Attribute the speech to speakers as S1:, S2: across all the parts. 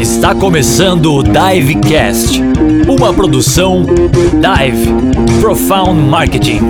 S1: Está começando o Divecast, uma produção Dive Profound Marketing.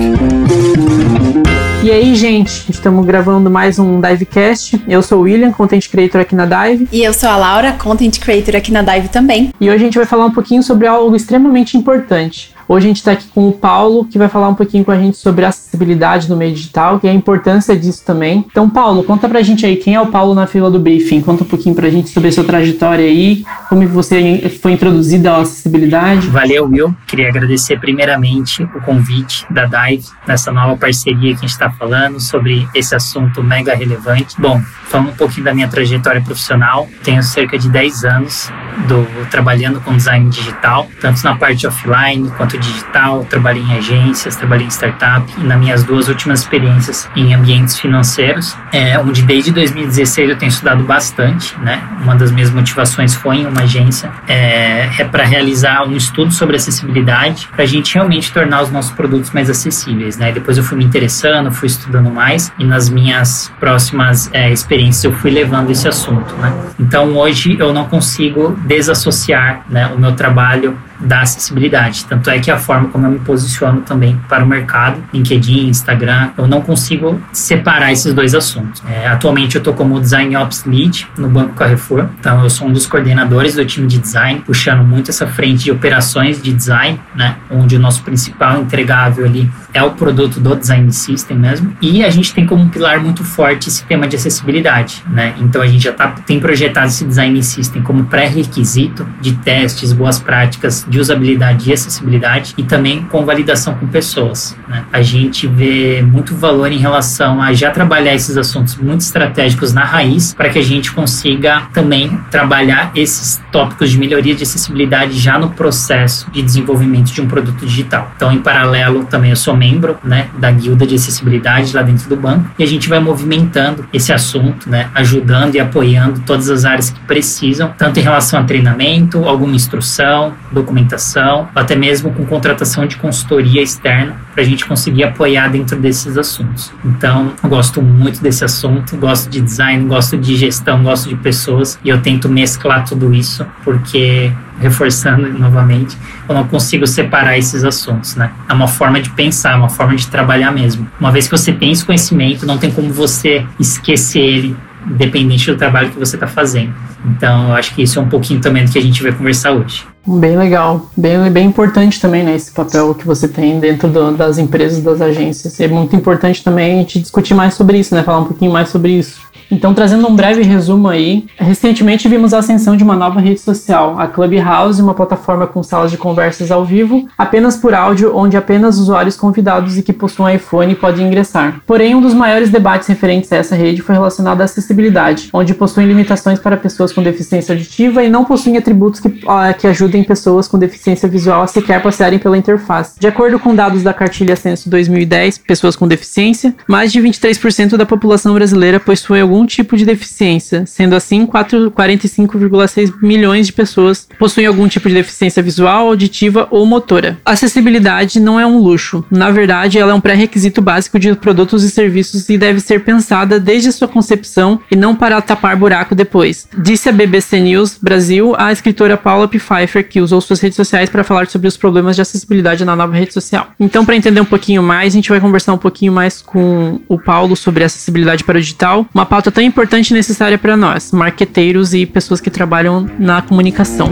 S2: E aí, gente, estamos gravando mais um Divecast. Eu sou o William, Content Creator aqui na Dive.
S3: E eu sou a Laura, Content Creator aqui na Dive também.
S2: E hoje a gente vai falar um pouquinho sobre algo extremamente importante. Hoje a gente está aqui com o Paulo, que vai falar um pouquinho com a gente sobre acessibilidade no meio digital e a importância disso também. Então, Paulo, conta pra gente aí quem é o Paulo na fila do briefing. Conta um pouquinho pra gente sobre a sua trajetória aí, como você foi introduzido à acessibilidade.
S4: Valeu, Will. Queria agradecer primeiramente o convite da Dive nessa nova parceria que a gente está falando sobre esse assunto mega relevante. Bom, falando um pouquinho da minha trajetória profissional, tenho cerca de 10 anos do trabalhando com design digital, tanto na parte offline quanto digital, trabalhei em agências, trabalhei em startup e nas minhas duas últimas experiências em ambientes financeiros, é, onde desde 2016 eu tenho estudado bastante, né? Uma das minhas motivações foi em uma agência, é, é para realizar um estudo sobre acessibilidade, para a gente realmente tornar os nossos produtos mais acessíveis, né? Depois eu fui me interessando, fui estudando mais e nas minhas próximas é, experiências eu fui levando esse assunto, né? Então hoje eu não consigo desassociar né, o meu trabalho da acessibilidade. Tanto é que a forma como eu me posiciono também para o mercado, LinkedIn, Instagram, eu não consigo separar esses dois assuntos. É, atualmente eu estou como Design Ops Lead no Banco Carrefour, então eu sou um dos coordenadores do time de design, puxando muito essa frente de operações de design, né, onde o nosso principal entregável ali é o produto do design system mesmo, e a gente tem como pilar muito forte esse tema de acessibilidade, né? Então a gente já tá, tem projetado esse design system como pré-requisito de testes, boas práticas de usabilidade e acessibilidade e também com validação com pessoas. Né? A gente vê muito valor em relação a já trabalhar esses assuntos muito estratégicos na raiz para que a gente consiga também trabalhar esses tópicos de melhoria de acessibilidade já no processo de desenvolvimento de um produto digital. Então, em paralelo, também eu sou membro né, da guilda de acessibilidade lá dentro do banco e a gente vai movimentando esse assunto, né, ajudando e apoiando todas as áreas que precisam, tanto em relação a treinamento, alguma instrução, documentação documentação, ou até mesmo com contratação de consultoria externa para a gente conseguir apoiar dentro desses assuntos. Então, gosto muito desse assunto, gosto de design, gosto de gestão, gosto de pessoas e eu tento mesclar tudo isso porque reforçando novamente, eu não consigo separar esses assuntos, né? É uma forma de pensar, uma forma de trabalhar mesmo. Uma vez que você tem esse conhecimento, não tem como você esquecer ele independente do trabalho que você está fazendo. Então, eu acho que isso é um pouquinho também do que a gente vai conversar hoje.
S2: Bem legal, bem, bem importante também, né, esse papel que você tem dentro do, das empresas, das agências. É muito importante também a gente discutir mais sobre isso, né, falar um pouquinho mais sobre isso. Então, trazendo um breve resumo aí, recentemente vimos a ascensão de uma nova rede social, a Clubhouse, uma plataforma com salas de conversas ao vivo, apenas por áudio, onde apenas usuários convidados e que possuem iPhone podem ingressar. Porém, um dos maiores debates referentes a essa rede foi relacionado à acessibilidade, onde possuem limitações para pessoas com deficiência auditiva e não possuem atributos que, uh, que ajudem pessoas com deficiência visual a sequer passearem pela interface. De acordo com dados da Cartilha Censo 2010, pessoas com deficiência, mais de 23% da população brasileira possui algum algum tipo de deficiência. Sendo assim, 45,6 milhões de pessoas possuem algum tipo de deficiência visual, auditiva ou motora. Acessibilidade não é um luxo. Na verdade, ela é um pré-requisito básico de produtos e serviços e deve ser pensada desde sua concepção e não para tapar buraco depois. Disse a BBC News Brasil a escritora Paula. Pfeiffer, que usou suas redes sociais para falar sobre os problemas de acessibilidade na nova rede social. Então, para entender um pouquinho mais, a gente vai conversar um pouquinho mais com o Paulo sobre acessibilidade para o digital, uma pauta tão importante e necessária para nós, marqueteiros e pessoas que trabalham na comunicação.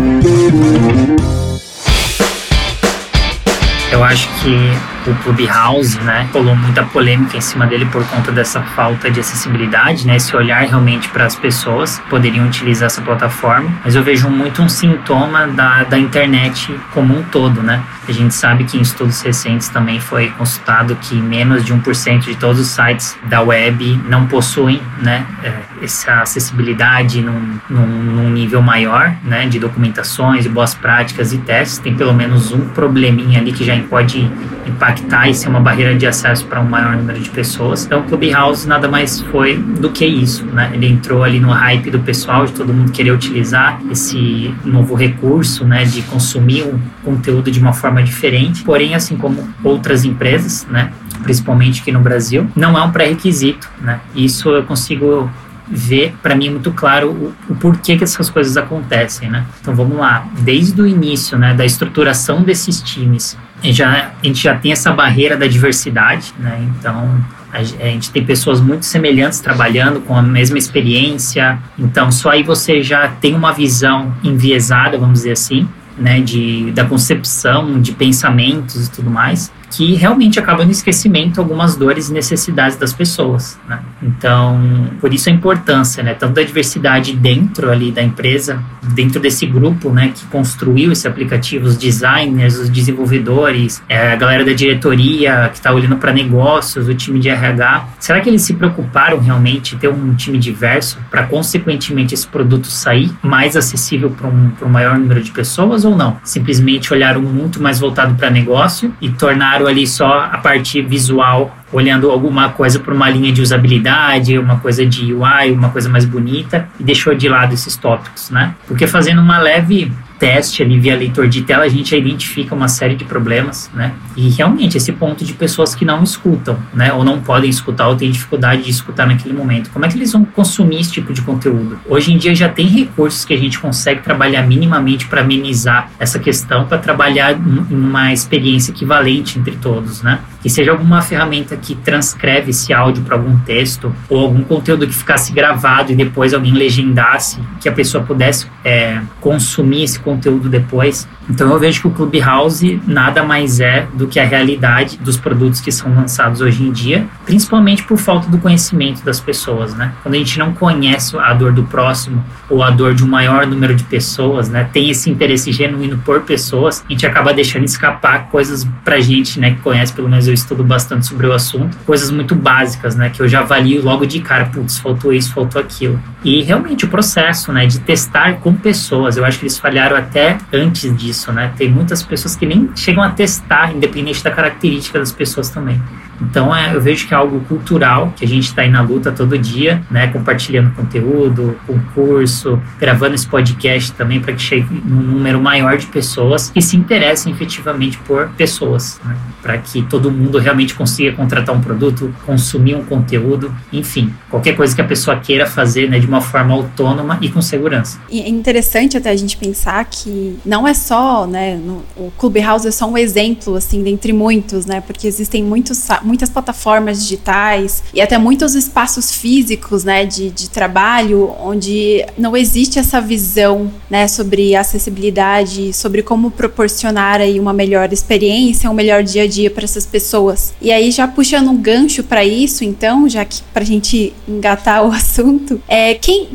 S4: Eu acho que o Clubhouse, né, colou muita polêmica em cima dele por conta dessa falta de acessibilidade, né, esse olhar realmente para as pessoas poderiam utilizar essa plataforma, mas eu vejo muito um sintoma da, da internet como um todo, né, a gente sabe que em estudos recentes também foi consultado que menos de 1% de todos os sites da web não possuem, né, é, essa acessibilidade num, num, num nível maior, né, de documentações, de boas práticas e testes, tem pelo menos um probleminha ali que já pode impactar e ser uma barreira de acesso para um maior número de pessoas. Então, o Clubhouse nada mais foi do que isso, né? Ele entrou ali no hype do pessoal, de todo mundo querer utilizar esse novo recurso, né, de consumir o conteúdo de uma forma diferente. Porém, assim como outras empresas, né, principalmente aqui no Brasil, não é um pré-requisito, né? Isso eu consigo ver, para mim é muito claro o, o, porquê que essas coisas acontecem, né? Então vamos lá, desde o início, né, da estruturação desses times, já, a gente já tem essa barreira da diversidade, né? Então a gente tem pessoas muito semelhantes trabalhando com a mesma experiência, então só aí você já tem uma visão enviesada, vamos dizer assim, né, de, da concepção, de pensamentos e tudo mais que realmente acaba no esquecimento algumas dores e necessidades das pessoas. Né? Então, por isso a importância, né, tanto da diversidade dentro ali da empresa, dentro desse grupo, né, que construiu esse aplicativo, os designers, os desenvolvedores, é, a galera da diretoria que está olhando para negócios, o time de RH. Será que eles se preocuparam realmente em ter um time diverso para, consequentemente, esse produto sair mais acessível para um, um maior número de pessoas ou não? Simplesmente olharam muito mais voltado para negócio e tornaram ali só a parte visual, olhando alguma coisa por uma linha de usabilidade, uma coisa de UI, uma coisa mais bonita, e deixou de lado esses tópicos, né? Porque fazendo uma leve teste ali via leitor de tela, a gente identifica uma série de problemas, né? E realmente esse ponto de pessoas que não escutam, né? Ou não podem escutar ou têm dificuldade de escutar naquele momento. Como é que eles vão consumir esse tipo de conteúdo? Hoje em dia já tem recursos que a gente consegue trabalhar minimamente para amenizar essa questão, para trabalhar em uma experiência equivalente entre todos, né? Que seja alguma ferramenta que transcreve esse áudio para algum texto ou algum conteúdo que ficasse gravado e depois alguém legendasse, que a pessoa pudesse é, consumir esse conteúdo depois. Então eu vejo que o Clubhouse nada mais é do que a realidade dos produtos que são lançados hoje em dia, principalmente por falta do conhecimento das pessoas, né? Quando a gente não conhece a dor do próximo ou a dor de um maior número de pessoas, né? Tem esse interesse genuíno por pessoas, a gente acaba deixando escapar coisas pra gente, né, que conhece, pelo menos eu estudo bastante sobre o assunto, coisas muito básicas, né, que eu já avalio logo de cara, putz, faltou isso, faltou aquilo. E realmente o processo, né, de testar com pessoas, eu acho que eles falharam até antes disso, né? Tem muitas pessoas que nem chegam a testar, independente da característica das pessoas também. Então é, eu vejo que é algo cultural, que a gente está aí na luta todo dia, né? Compartilhando conteúdo, concurso, gravando esse podcast também para que chegue um número maior de pessoas que se interessem efetivamente por pessoas, né? Para que todo mundo realmente consiga contratar um produto, consumir um conteúdo, enfim, qualquer coisa que a pessoa queira fazer, né? De uma forma autônoma e com segurança.
S3: E é interessante até a gente pensar que não é só, né? No, o Clubhouse é só um exemplo, assim, dentre muitos, né? Porque existem muitos muitas plataformas digitais e até muitos espaços físicos, né, de, de trabalho, onde não existe essa visão, né, sobre acessibilidade, sobre como proporcionar aí uma melhor experiência, um melhor dia a dia para essas pessoas. E aí já puxando um gancho para isso, então, já que para a gente engatar o assunto, é quem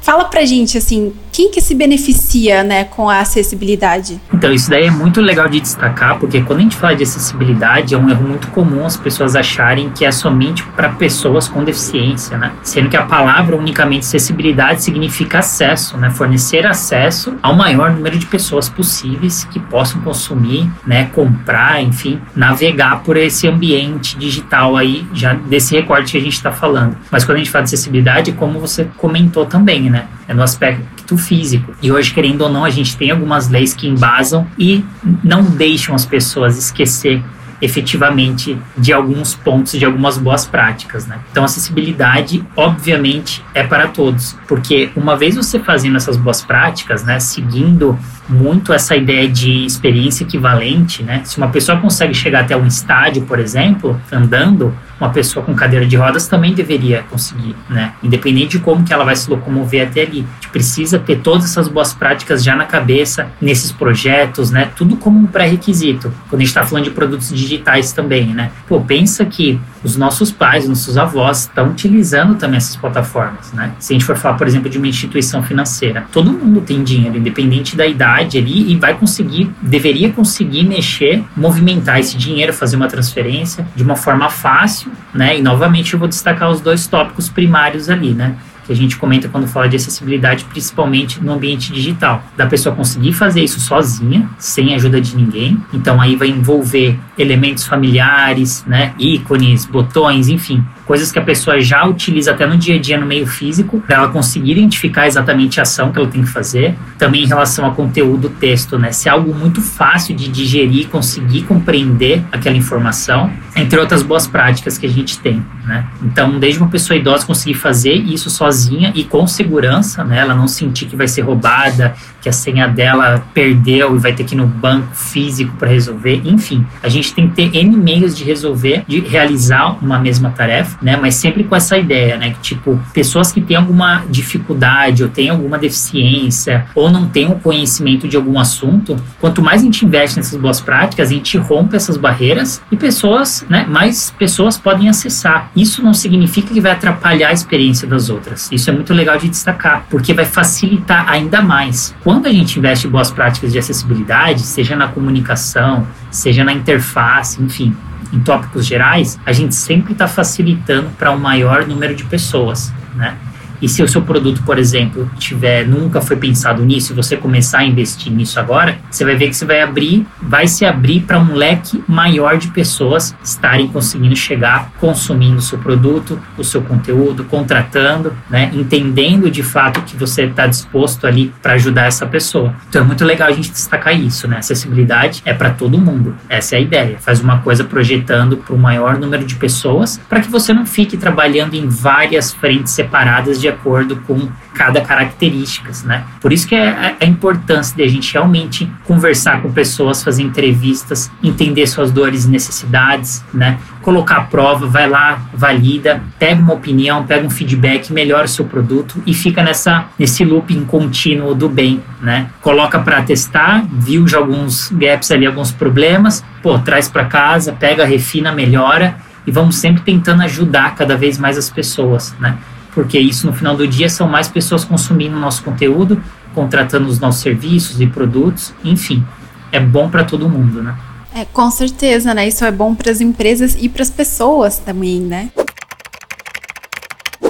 S3: fala para gente assim quem que se beneficia, né, com a acessibilidade?
S4: Então, isso daí é muito legal de destacar, porque quando a gente fala de acessibilidade, é um erro muito comum as pessoas acharem que é somente para pessoas com deficiência, né? Sendo que a palavra unicamente acessibilidade significa acesso, né? Fornecer acesso ao maior número de pessoas possíveis que possam consumir, né, comprar, enfim, navegar por esse ambiente digital aí, já desse recorte que a gente está falando. Mas quando a gente fala de acessibilidade, como você comentou também, né? É no aspecto físico. E hoje, querendo ou não, a gente tem algumas leis que embasam e não deixam as pessoas esquecer efetivamente de alguns pontos, de algumas boas práticas, né? Então, acessibilidade, obviamente, é para todos, porque uma vez você fazendo essas boas práticas, né, seguindo muito essa ideia de experiência equivalente, né? Se uma pessoa consegue chegar até um estádio, por exemplo, andando, uma pessoa com cadeira de rodas também deveria conseguir, né? Independente de como que ela vai se locomover até ali. A gente precisa ter todas essas boas práticas já na cabeça, nesses projetos, né? Tudo como um pré-requisito. Quando a gente está falando de produtos digitais também, né? Pô, pensa que os nossos pais, nossos avós estão utilizando também essas plataformas, né? Se a gente for falar, por exemplo, de uma instituição financeira, todo mundo tem dinheiro, independente da idade ali, e vai conseguir, deveria conseguir mexer, movimentar esse dinheiro, fazer uma transferência de uma forma fácil né? E novamente eu vou destacar os dois tópicos primários ali, né? Que a gente comenta quando fala de acessibilidade, principalmente no ambiente digital. Da pessoa conseguir fazer isso sozinha, sem ajuda de ninguém. Então aí vai envolver elementos familiares, né, ícones, botões, enfim, coisas que a pessoa já utiliza até no dia a dia no meio físico, para ela conseguir identificar exatamente a ação que ela tem que fazer. Também em relação a conteúdo texto, né? Se é algo muito fácil de digerir, conseguir compreender aquela informação, entre outras boas práticas que a gente tem, né? Então, desde uma pessoa idosa conseguir fazer isso sozinha e com segurança, né? Ela não sentir que vai ser roubada, que a senha dela perdeu e vai ter que ir no banco físico para resolver. Enfim, a gente tem que ter N meios de resolver, de realizar uma mesma tarefa, né? Mas sempre com essa ideia, né? Que, tipo, pessoas que têm alguma dificuldade ou têm alguma deficiência ou não têm o um conhecimento de algum assunto, quanto mais a gente investe nessas boas práticas, a gente rompe essas barreiras e pessoas, né? Mais pessoas podem acessar. Isso não significa que vai atrapalhar a experiência das outras. Isso é muito legal de destacar, porque vai facilitar ainda mais. Quando a gente investe em boas práticas de acessibilidade, seja na comunicação, seja na interface, enfim, em tópicos gerais, a gente sempre está facilitando para um maior número de pessoas, né? E se o seu produto, por exemplo, tiver nunca foi pensado nisso, e você começar a investir nisso agora, você vai ver que você vai abrir, vai se abrir para um leque maior de pessoas estarem conseguindo chegar, consumindo o seu produto, o seu conteúdo, contratando, né, entendendo de fato que você está disposto ali para ajudar essa pessoa. Então é muito legal a gente destacar isso, né? Acessibilidade é para todo mundo. Essa é a ideia. Faz uma coisa projetando para o maior número de pessoas, para que você não fique trabalhando em várias frentes separadas de de acordo com cada característica, né? Por isso que é a importância de a gente realmente conversar com pessoas, fazer entrevistas, entender suas dores e necessidades, né? Colocar a prova, vai lá, valida, pega uma opinião, pega um feedback, melhora o seu produto e fica nessa nesse looping contínuo do bem, né? Coloca para testar, viu já alguns gaps ali, alguns problemas, pô, traz para casa, pega, refina, melhora e vamos sempre tentando ajudar cada vez mais as pessoas, né? Porque isso no final do dia são mais pessoas consumindo o nosso conteúdo, contratando os nossos serviços e produtos, enfim, é bom para todo mundo, né?
S3: É, com certeza, né? Isso é bom para as empresas e para as pessoas também, né?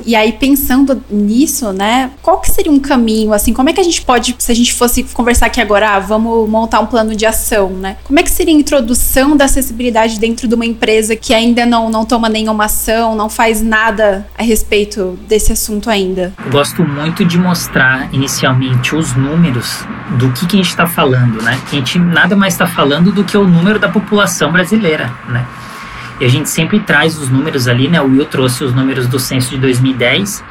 S3: E aí, pensando nisso, né, qual que seria um caminho, assim, como é que a gente pode, se a gente fosse conversar aqui agora, ah, vamos montar um plano de ação, né? Como é que seria a introdução da acessibilidade dentro de uma empresa que ainda não, não toma nenhuma ação, não faz nada a respeito desse assunto ainda?
S4: Eu gosto muito de mostrar inicialmente os números do que, que a gente está falando, né? A gente nada mais está falando do que o número da população brasileira, né? E a gente sempre traz os números ali, né? O Will trouxe os números do censo de 2010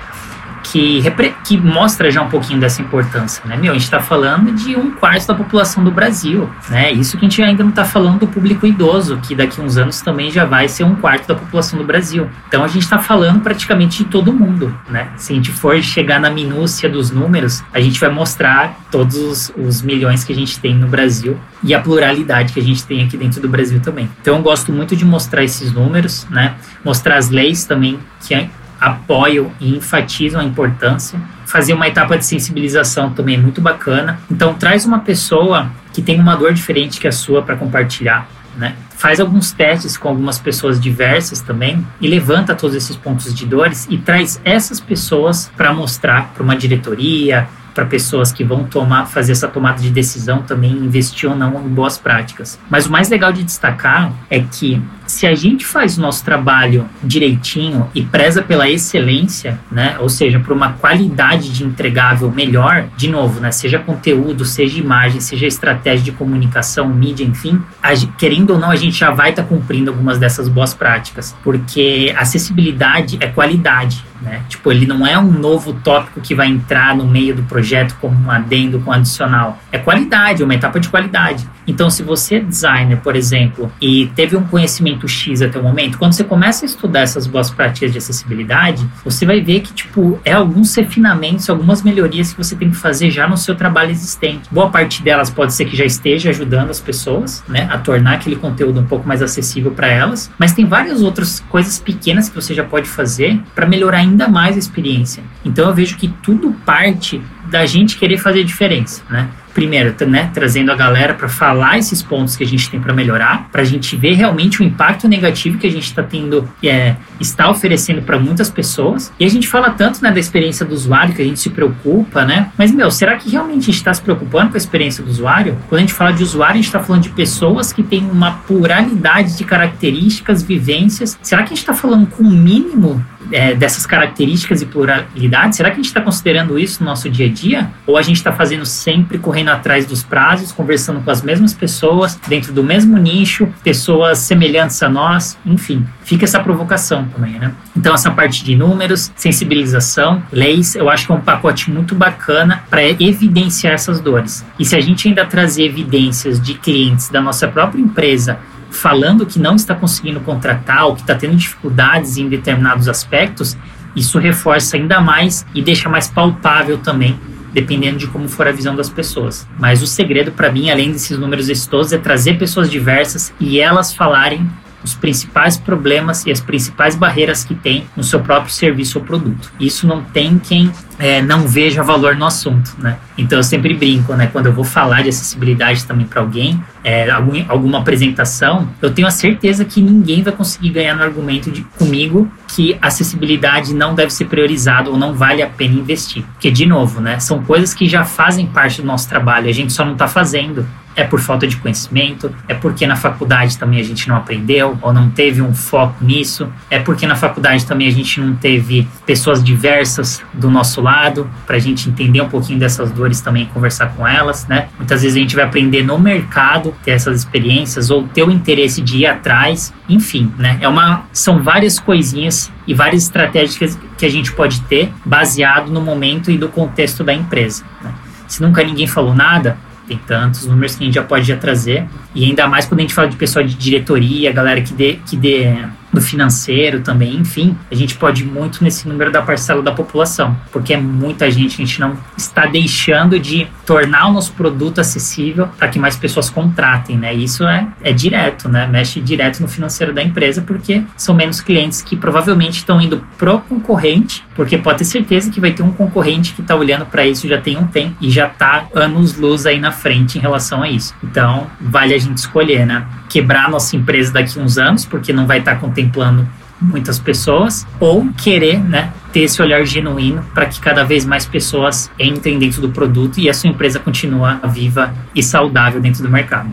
S4: que, que mostra já um pouquinho dessa importância, né? Meu, a gente está falando de um quarto da população do Brasil, né? Isso que a gente ainda não está falando do público idoso, que daqui a uns anos também já vai ser um quarto da população do Brasil. Então a gente está falando praticamente de todo mundo, né? Se a gente for chegar na minúcia dos números, a gente vai mostrar todos os, milhões que a gente tem no Brasil e a pluralidade que a gente tem aqui dentro do Brasil também. Então eu gosto muito de mostrar esses números, né? Mostrar as leis também que apoiam e enfatizam a importância. Fazer uma etapa de sensibilização também é muito bacana. Então, traz uma pessoa que tem uma dor diferente que a sua para compartilhar. Né? Faz alguns testes com algumas pessoas diversas também e levanta todos esses pontos de dores e traz essas pessoas para mostrar para uma diretoria, para pessoas que vão tomar, fazer essa tomada de decisão também investir ou não em boas práticas. Mas o mais legal de destacar é que se a gente faz o nosso trabalho direitinho e preza pela excelência, né, ou seja, por uma qualidade de entregável melhor, de novo, né, seja conteúdo, seja imagem, seja estratégia de comunicação, mídia, enfim, a, querendo ou não, a gente já vai estar tá cumprindo algumas dessas boas práticas, porque acessibilidade é qualidade. Né? Tipo, ele não é um novo tópico que vai entrar no meio do projeto como um adendo com adicional. É qualidade, uma etapa de qualidade. Então, se você é designer, por exemplo, e teve um conhecimento X até o momento, quando você começa a estudar essas boas práticas de acessibilidade, você vai ver que, tipo, é alguns refinamentos, algumas melhorias que você tem que fazer já no seu trabalho existente. Boa parte delas pode ser que já esteja ajudando as pessoas, né, a tornar aquele conteúdo um pouco mais acessível para elas, mas tem várias outras coisas pequenas que você já pode fazer para melhorar ainda mais a experiência. Então eu vejo que tudo parte da gente querer fazer diferença, né? primeiro, né, trazendo a galera para falar esses pontos que a gente tem para melhorar, para a gente ver realmente o impacto negativo que a gente está tendo, é, está oferecendo para muitas pessoas. E a gente fala tanto né, da experiência do usuário, que a gente se preocupa, né? Mas, meu, será que realmente a gente está se preocupando com a experiência do usuário? Quando a gente fala de usuário, a gente está falando de pessoas que têm uma pluralidade de características, vivências. Será que a gente está falando com o mínimo é, dessas características e pluralidade, será que a gente está considerando isso no nosso dia a dia? Ou a gente está fazendo sempre correndo atrás dos prazos, conversando com as mesmas pessoas, dentro do mesmo nicho, pessoas semelhantes a nós, enfim, fica essa provocação também, né? Então, essa parte de números, sensibilização, leis, eu acho que é um pacote muito bacana para evidenciar essas dores. E se a gente ainda trazer evidências de clientes da nossa própria empresa falando que não está conseguindo contratar ou que está tendo dificuldades em determinados aspectos, isso reforça ainda mais e deixa mais palpável também, dependendo de como for a visão das pessoas. Mas o segredo para mim, além desses números exitosos, é trazer pessoas diversas e elas falarem os principais problemas e as principais barreiras que tem no seu próprio serviço ou produto. Isso não tem quem é, não veja valor no assunto, né? Então eu sempre brinco, né? Quando eu vou falar de acessibilidade também para alguém, é, algum, alguma apresentação, eu tenho a certeza que ninguém vai conseguir ganhar no argumento de, comigo que acessibilidade não deve ser priorizado ou não vale a pena investir. Porque, de novo, né? São coisas que já fazem parte do nosso trabalho, a gente só não está fazendo é por falta de conhecimento, é porque na faculdade também a gente não aprendeu ou não teve um foco nisso, é porque na faculdade também a gente não teve pessoas diversas do nosso lado para a gente entender um pouquinho dessas dores também e conversar com elas, né? Muitas vezes a gente vai aprender no mercado ter essas experiências ou ter o interesse de ir atrás, enfim, né? É uma, são várias coisinhas e várias estratégias que a gente pode ter baseado no momento e do contexto da empresa. Né? Se nunca ninguém falou nada, tem tantos números que a gente já pode já trazer. E ainda mais quando a gente fala de pessoal de diretoria, galera que dê, que dê no financeiro também, enfim, a gente pode ir muito nesse número da parcela da população, porque é muita gente, a gente não está deixando de tornar o nosso produto acessível para que mais pessoas contratem, né? Isso é, é direto, né? Mexe direto no financeiro da empresa, porque são menos clientes que provavelmente estão indo pro concorrente, porque pode ter certeza que vai ter um concorrente que está olhando para isso já tem um tempo e já está anos luz aí na frente em relação a isso. Então, vale a gente escolher, né? Quebrar nossa empresa daqui uns anos, porque não vai estar tá contemplando muitas pessoas, ou querer né, ter esse olhar genuíno para que cada vez mais pessoas entrem dentro do produto e a sua empresa continue viva e saudável dentro do mercado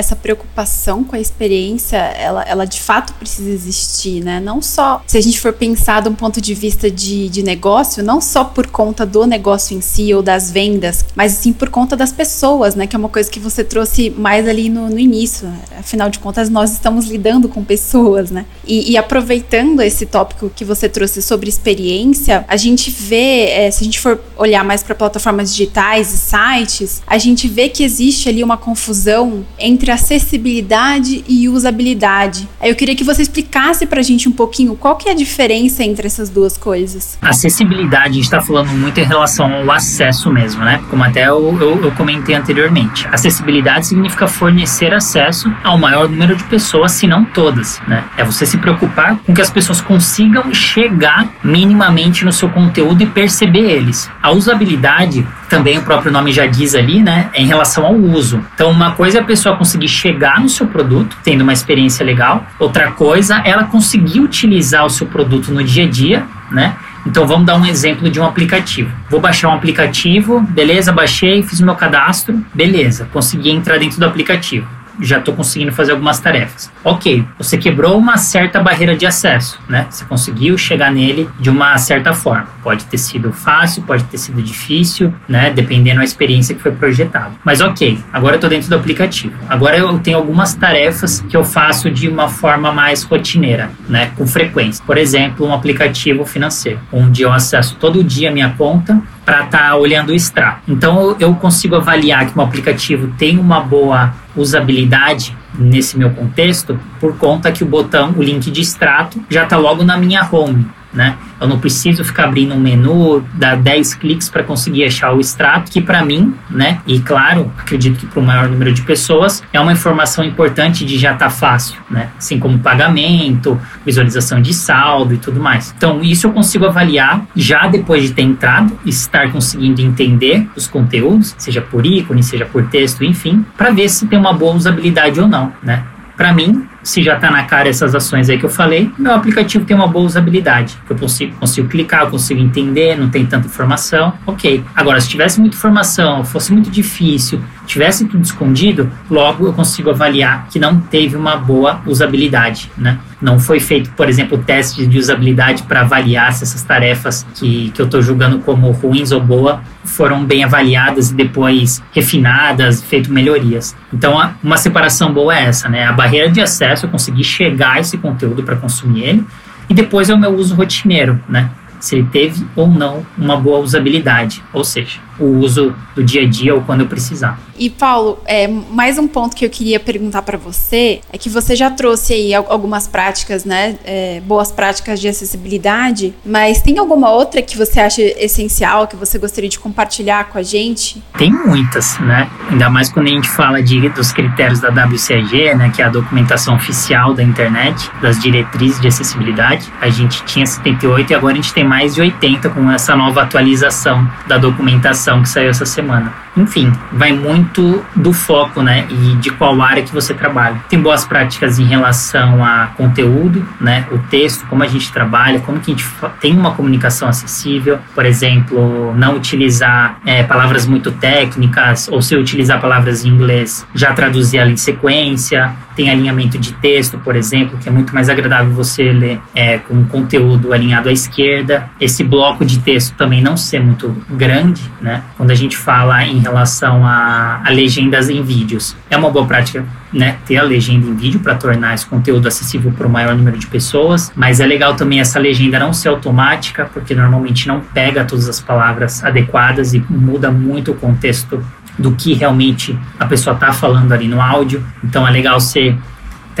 S3: essa preocupação com a experiência, ela, ela de fato precisa existir, né? Não só se a gente for pensar de um ponto de vista de, de negócio, não só por conta do negócio em si ou das vendas, mas sim por conta das pessoas, né? Que é uma coisa que você trouxe mais ali no, no início. Afinal de contas, nós estamos lidando com pessoas, né? E, e aproveitando esse tópico que você trouxe sobre experiência, a gente vê, é, se a gente for olhar mais para plataformas digitais e sites, a gente vê que existe ali uma confusão entre entre acessibilidade e usabilidade. Eu queria que você explicasse pra gente um pouquinho qual que é a diferença entre essas duas coisas.
S4: Acessibilidade, a gente está falando muito em relação ao acesso mesmo, né? Como até eu, eu, eu comentei anteriormente. Acessibilidade significa fornecer acesso ao maior número de pessoas, se não todas, né? É você se preocupar com que as pessoas consigam chegar minimamente no seu conteúdo e perceber eles. A usabilidade, também o próprio nome já diz ali, né? É em relação ao uso. Então, uma coisa é a pessoa conseguir conseguir chegar no seu produto, tendo uma experiência legal. Outra coisa, ela conseguir utilizar o seu produto no dia a dia, né? Então vamos dar um exemplo de um aplicativo. Vou baixar um aplicativo, beleza, baixei, fiz o meu cadastro, beleza, consegui entrar dentro do aplicativo já estou conseguindo fazer algumas tarefas. Ok, você quebrou uma certa barreira de acesso, né? Você conseguiu chegar nele de uma certa forma. Pode ter sido fácil, pode ter sido difícil, né? Dependendo da experiência que foi projetada. Mas ok, agora eu estou dentro do aplicativo. Agora eu tenho algumas tarefas que eu faço de uma forma mais rotineira, né? Com frequência. Por exemplo, um aplicativo financeiro, onde eu acesso todo dia a minha conta para estar tá olhando o extrato. Então eu consigo avaliar que um aplicativo tem uma boa usabilidade nesse meu contexto por conta que o botão, o link de extrato já está logo na minha home. Né? Eu não preciso ficar abrindo um menu, dar 10 cliques para conseguir achar o extrato, que para mim, né? E claro, acredito que para o maior número de pessoas, é uma informação importante de já estar tá fácil, né? Assim como pagamento, visualização de saldo e tudo mais. Então, isso eu consigo avaliar já depois de ter entrado, estar conseguindo entender os conteúdos, seja por ícone, seja por texto, enfim, para ver se tem uma boa usabilidade ou não, né? Para mim, se já está na cara essas ações aí que eu falei, meu aplicativo tem uma boa usabilidade. Eu consigo, consigo clicar, eu consigo entender, não tem tanta informação. Ok. Agora, se tivesse muita informação, fosse muito difícil, tivesse tudo escondido, logo eu consigo avaliar que não teve uma boa usabilidade, né? Não foi feito, por exemplo, testes de usabilidade para avaliar se essas tarefas que, que eu estou julgando como ruins ou boa foram bem avaliadas e depois refinadas, feito melhorias. Então, uma separação boa é essa, né? A barreira de acesso, eu consegui chegar a esse conteúdo para consumir ele. E depois é o meu uso rotineiro, né? Se ele teve ou não uma boa usabilidade, ou seja, o uso do dia a dia ou quando eu precisar.
S3: E Paulo, é, mais um ponto que eu queria perguntar para você é que você já trouxe aí algumas práticas, né, é, boas práticas de acessibilidade, mas tem alguma outra que você acha essencial, que você gostaria de compartilhar com a gente?
S4: Tem muitas, né? Ainda mais quando a gente fala de, dos critérios da WCAG, né, que é a documentação oficial da internet, das diretrizes de acessibilidade. A gente tinha 78 e agora a gente tem mais de 80 com essa nova atualização da documentação que saiu essa semana. Enfim, vai muito do foco, né, e de qual área que você trabalha. Tem boas práticas em relação a conteúdo, né, o texto, como a gente trabalha, como que a gente tem uma comunicação acessível, por exemplo, não utilizar é, palavras muito técnicas, ou se utilizar palavras em inglês, já traduzir ela em sequência, tem alinhamento de texto, por exemplo, que é muito mais agradável você ler é, com conteúdo alinhado à esquerda. Esse bloco de texto também não ser muito grande, né? Quando a gente fala em relação a, a legendas em vídeos, é uma boa prática né, ter a legenda em vídeo para tornar esse conteúdo acessível para o maior número de pessoas, mas é legal também essa legenda não ser automática, porque normalmente não pega todas as palavras adequadas e muda muito o contexto do que realmente a pessoa está falando ali no áudio. Então é legal você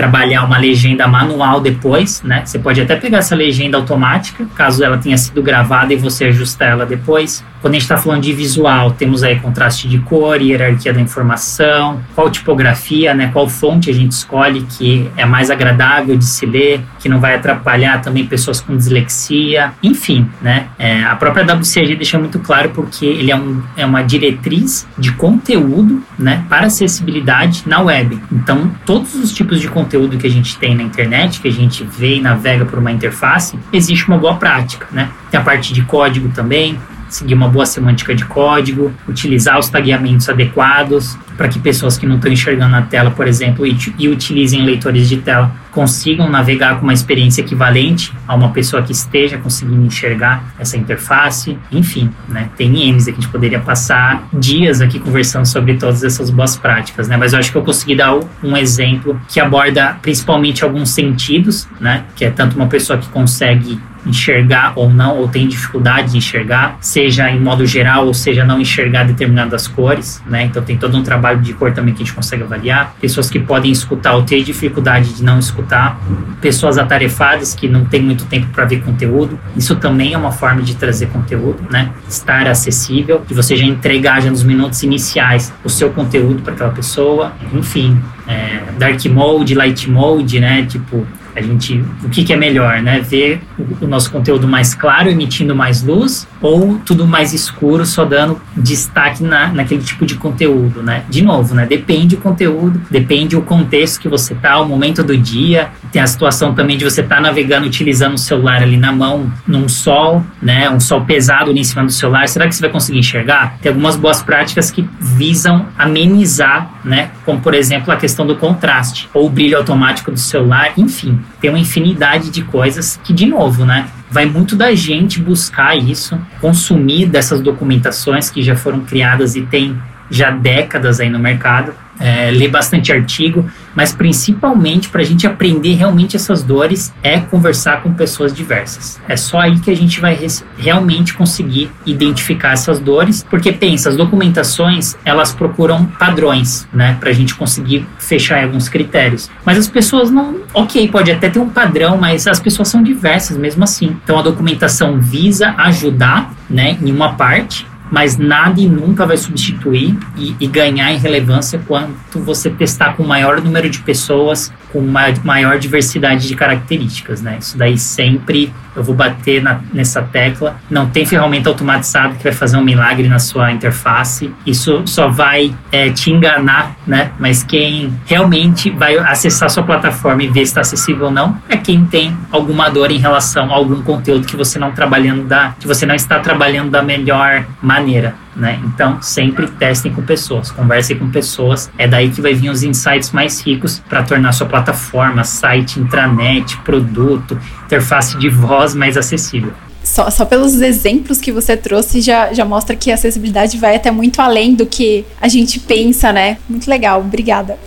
S4: trabalhar uma legenda manual depois, né? Você pode até pegar essa legenda automática, caso ela tenha sido gravada e você ajustar ela depois. Quando a gente está falando de visual, temos aí contraste de cor, hierarquia da informação, qual tipografia, né? Qual fonte a gente escolhe que é mais agradável de se ler, que não vai atrapalhar também pessoas com dislexia, enfim, né? É, a própria WCAG deixa muito claro porque ele é, um, é uma diretriz de conteúdo, né? Para acessibilidade na web. Então, todos os tipos de conteúdo que a gente tem na internet, que a gente vê e navega por uma interface, existe uma boa prática, né? Tem a parte de código também, seguir uma boa semântica de código, utilizar os tagueamentos adequados para que pessoas que não estão enxergando a tela, por exemplo, e, e, utilizem leitores de tela, consigam navegar com uma experiência equivalente a uma pessoa que esteja conseguindo enxergar essa interface. Enfim, né, tem M's que a gente poderia passar dias aqui conversando sobre todas essas boas práticas, né? Mas eu acho que eu consegui dar um exemplo que aborda principalmente alguns sentidos, né? Que é tanto uma pessoa que consegue enxergar ou não, ou tem dificuldade de enxergar, seja em modo geral, ou seja, não enxergar determinadas cores, né? Então tem todo um trabalho de cor também que a gente consegue avaliar. Pessoas que podem escutar ou ter dificuldade de não escutar, pessoas atarefadas que não têm muito tempo para ver conteúdo. Isso também é uma forma de trazer conteúdo, né? Estar acessível, de você já entregar já nos minutos iniciais o seu conteúdo para aquela pessoa, enfim, é, dark mode, light mode, né? Tipo, a gente, o que, que é melhor, né? Ver o, o, nosso conteúdo mais claro, emitindo mais luz, ou tudo mais escuro, só dando destaque na, naquele tipo de conteúdo, né? De novo, né? Depende do conteúdo, depende o contexto que você tá, o momento do dia. Tem a situação também de você estar tá navegando, utilizando o celular ali na mão, num sol, né? Um sol pesado ali em cima do celular. Será que você vai conseguir enxergar? Tem algumas boas práticas que visam amenizar, né? Como, por exemplo, a questão do contraste, ou o brilho automático do celular, enfim tem uma infinidade de coisas que, de novo, né? Vai muito da gente buscar isso, consumir dessas documentações que já foram criadas e tem já décadas aí no mercado, é, ler bastante artigo. Mas principalmente para a gente aprender realmente essas dores é conversar com pessoas diversas. É só aí que a gente vai realmente conseguir identificar essas dores, porque pensa, as documentações elas procuram padrões, né, para a gente conseguir fechar alguns critérios. Mas as pessoas não, ok, pode até ter um padrão, mas as pessoas são diversas mesmo assim. Então a documentação visa ajudar, né, em uma parte, mas nada e nunca vai substituir e, e, ganhar em relevância quanto você testar com maior número de pessoas, com maior diversidade de características, né? Isso daí sempre eu vou bater na, nessa tecla. Não tem ferramenta automatizada que vai fazer um milagre na sua interface. Isso só vai é, te enganar, né? Mas quem realmente vai acessar sua plataforma e ver se está acessível ou não é quem tem alguma dor em relação a algum conteúdo que você não trabalhando da, que você não está trabalhando da melhor maneira. Né? Então, sempre testem com pessoas, conversem com pessoas. É daí que vai vir os insights mais ricos para tornar sua plataforma, site, intranet, produto, interface de voz mais acessível.
S3: Só, só pelos exemplos que você trouxe já, já mostra que a acessibilidade vai até muito além do que a gente pensa, né? Muito legal, obrigada.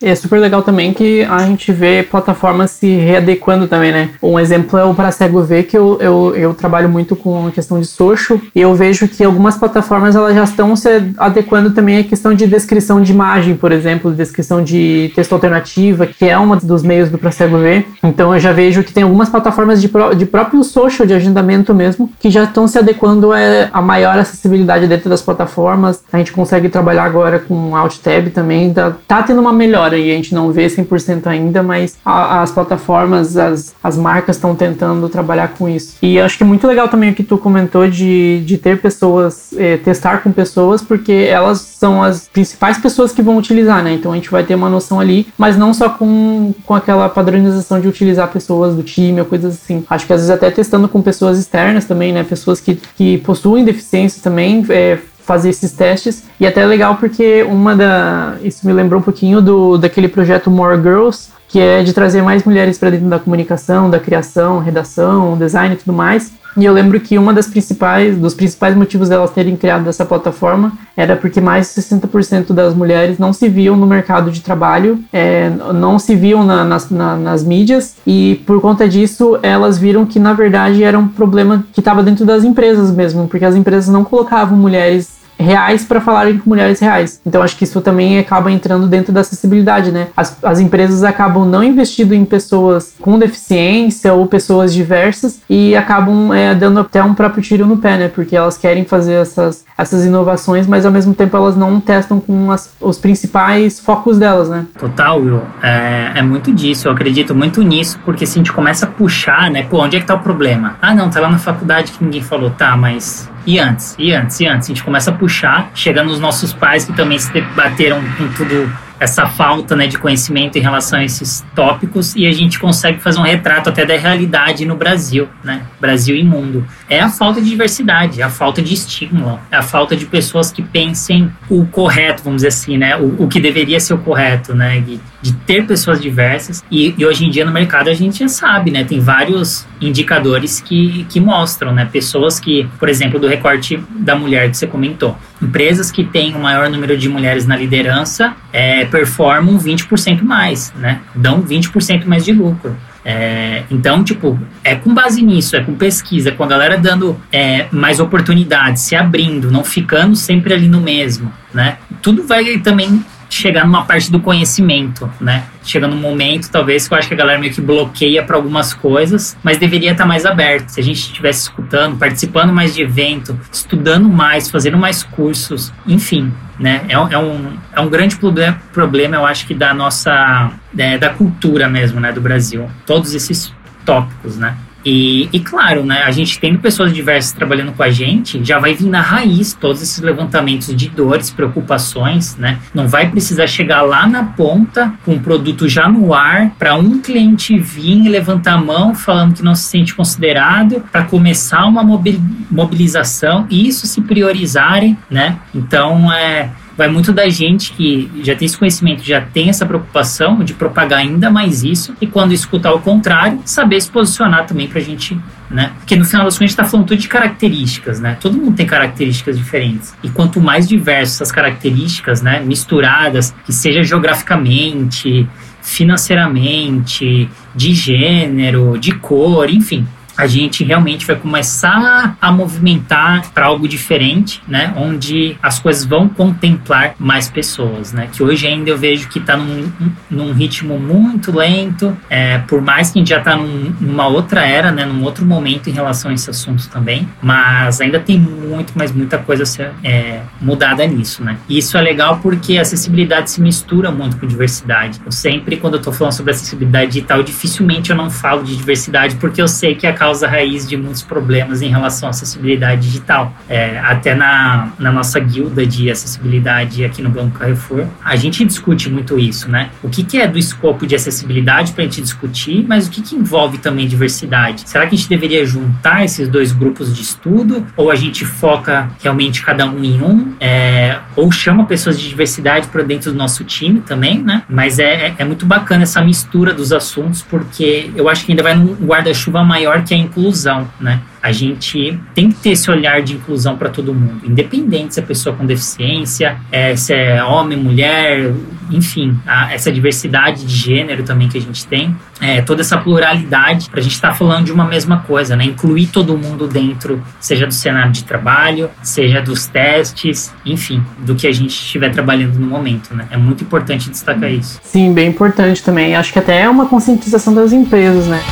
S2: É super legal também que a gente vê plataformas se readequando também, né? Um exemplo é o Para Cego Ver, que eu, eu, eu trabalho muito com a questão de social, e eu vejo que algumas plataformas elas já estão se adequando também à questão de descrição de imagem, por exemplo, descrição de texto alternativa, que é um dos meios do Para Cego Ver. Então eu já vejo que tem algumas plataformas de, pro, de próprio social, de agendamento mesmo, que já estão se adequando a, a maior acessibilidade dentro das plataformas. A gente consegue trabalhar agora com Alt Tab também, tá, tá tendo uma melhora e a gente não vê 100% ainda, mas a, as plataformas, as, as marcas estão tentando trabalhar com isso. E acho que é muito legal também o que tu comentou de, de ter pessoas, é, testar com pessoas, porque elas são as principais pessoas que vão utilizar, né? Então a gente vai ter uma noção ali, mas não só com, com aquela padronização de utilizar pessoas do time ou coisas assim. Acho que às vezes até testando com pessoas externas também, né? Pessoas que, que possuem deficiência também, é, fazer esses testes. E até é legal porque uma da. Isso me lembrou um pouquinho do daquele projeto More Girls, que é de trazer mais mulheres para dentro da comunicação, da criação, redação, design e tudo mais. E eu lembro que uma das principais, dos principais motivos delas terem criado essa plataforma era porque mais de 60% das mulheres não se viam no mercado de trabalho, é, não se viam na, nas, na, nas mídias, e por conta disso elas viram que na verdade era um problema que estava dentro das empresas mesmo, porque as empresas não colocavam mulheres reais para falarem com mulheres reais. Então acho que isso também acaba entrando dentro da acessibilidade, né? As, as empresas acabam não investindo em pessoas com deficiência ou pessoas diversas e acabam é, dando até um próprio tiro no pé, né? Porque elas querem fazer essas, essas inovações, mas ao mesmo tempo elas não testam com as, os principais focos delas, né?
S4: Total, Will. É, é muito disso. Eu acredito muito nisso, porque se a gente começa a puxar, né? Pô, onde é que tá o problema? Ah, não, tá lá na faculdade que ninguém falou. Tá, mas e antes, e antes, e antes. A gente começa a puxar, chega nos nossos pais que também se debateram com tudo essa falta né, de conhecimento em relação a esses tópicos e a gente consegue fazer um retrato até da realidade no Brasil, né? Brasil e mundo. É a falta de diversidade, é a falta de estímulo, é a falta de pessoas que pensem o correto, vamos dizer assim, né? O, o que deveria ser o correto, né? De, de ter pessoas diversas. E, e, hoje em dia no mercado a gente já sabe, né? Tem vários indicadores que, que mostram, né? Pessoas que, por exemplo, do recorte da mulher que você comentou. Empresas que têm o maior número de mulheres na liderança é, performam 20% mais, né? Dão 20% mais de lucro. É, então, tipo, é com base nisso, é com pesquisa, com a galera dando é, mais oportunidades, se abrindo, não ficando sempre ali no mesmo, né? Tudo vai também chegar numa parte do conhecimento, né? Chega num momento, talvez, que eu acho que a galera meio que bloqueia para algumas coisas, mas deveria estar tá mais aberto. Se a gente estivesse escutando, participando mais de evento, estudando mais, fazendo mais cursos, enfim, né? É, é um, é um grande problema, problema, eu acho que da nossa, é, da cultura mesmo, né, do Brasil. Todos esses tópicos, né? E, e, claro, né, a gente tendo pessoas diversas trabalhando com a gente, já vai vir na raiz todos esses levantamentos de dores, preocupações, né? Não vai precisar chegar lá na ponta com o produto já no ar para um cliente vir e levantar a mão falando que não se sente considerado para começar uma mobilização e isso se priorizarem, né? Então, é vai muito da gente que já tem esse conhecimento, já tem essa preocupação de propagar ainda mais isso e quando escutar o contrário, saber se posicionar também para a gente né? Porque no final das contas a gente está falando tudo de características, né? Todo mundo tem características diferentes. E quanto mais diversas essas características, né, misturadas, que seja geograficamente, financeiramente, de gênero, de cor, enfim, a gente realmente vai começar a movimentar para algo diferente, né? Onde as coisas vão contemplar mais pessoas, né? Que hoje ainda eu vejo que está num, num ritmo muito lento, é, por mais que a gente já está num, numa outra era, né? Num outro momento em relação a esse assunto também, mas ainda tem muito, mas muita coisa a ser é, mudada nisso, né? E isso é legal porque a acessibilidade se mistura muito com diversidade. Eu sempre, quando eu estou falando sobre acessibilidade digital, dificilmente eu não falo de diversidade porque eu sei que a causa raiz de muitos problemas em relação à acessibilidade digital. É, até na, na nossa guilda de acessibilidade aqui no Banco Carrefour, a gente discute muito isso, né? O que, que é do escopo de acessibilidade para a gente discutir, mas o que, que envolve também diversidade? Será que a gente deveria juntar esses dois grupos de estudo? Ou a gente foca realmente cada um em um? É, ou chama pessoas de diversidade para dentro do nosso time também, né? Mas é, é, é muito bacana essa mistura dos assuntos, porque eu acho que ainda vai num guarda-chuva maior que a inclusão, né? A gente tem que ter esse olhar de inclusão para todo mundo, independente se é pessoa com deficiência, é, se é homem, mulher, enfim, a, essa diversidade de gênero também que a gente tem, é, toda essa pluralidade, para a gente estar tá falando de uma mesma coisa, né? Incluir todo mundo dentro, seja do cenário de trabalho, seja dos testes, enfim, do que a gente estiver trabalhando no momento, né? É muito importante destacar isso.
S2: Sim, bem importante também. Acho que até é uma conscientização das empresas, né?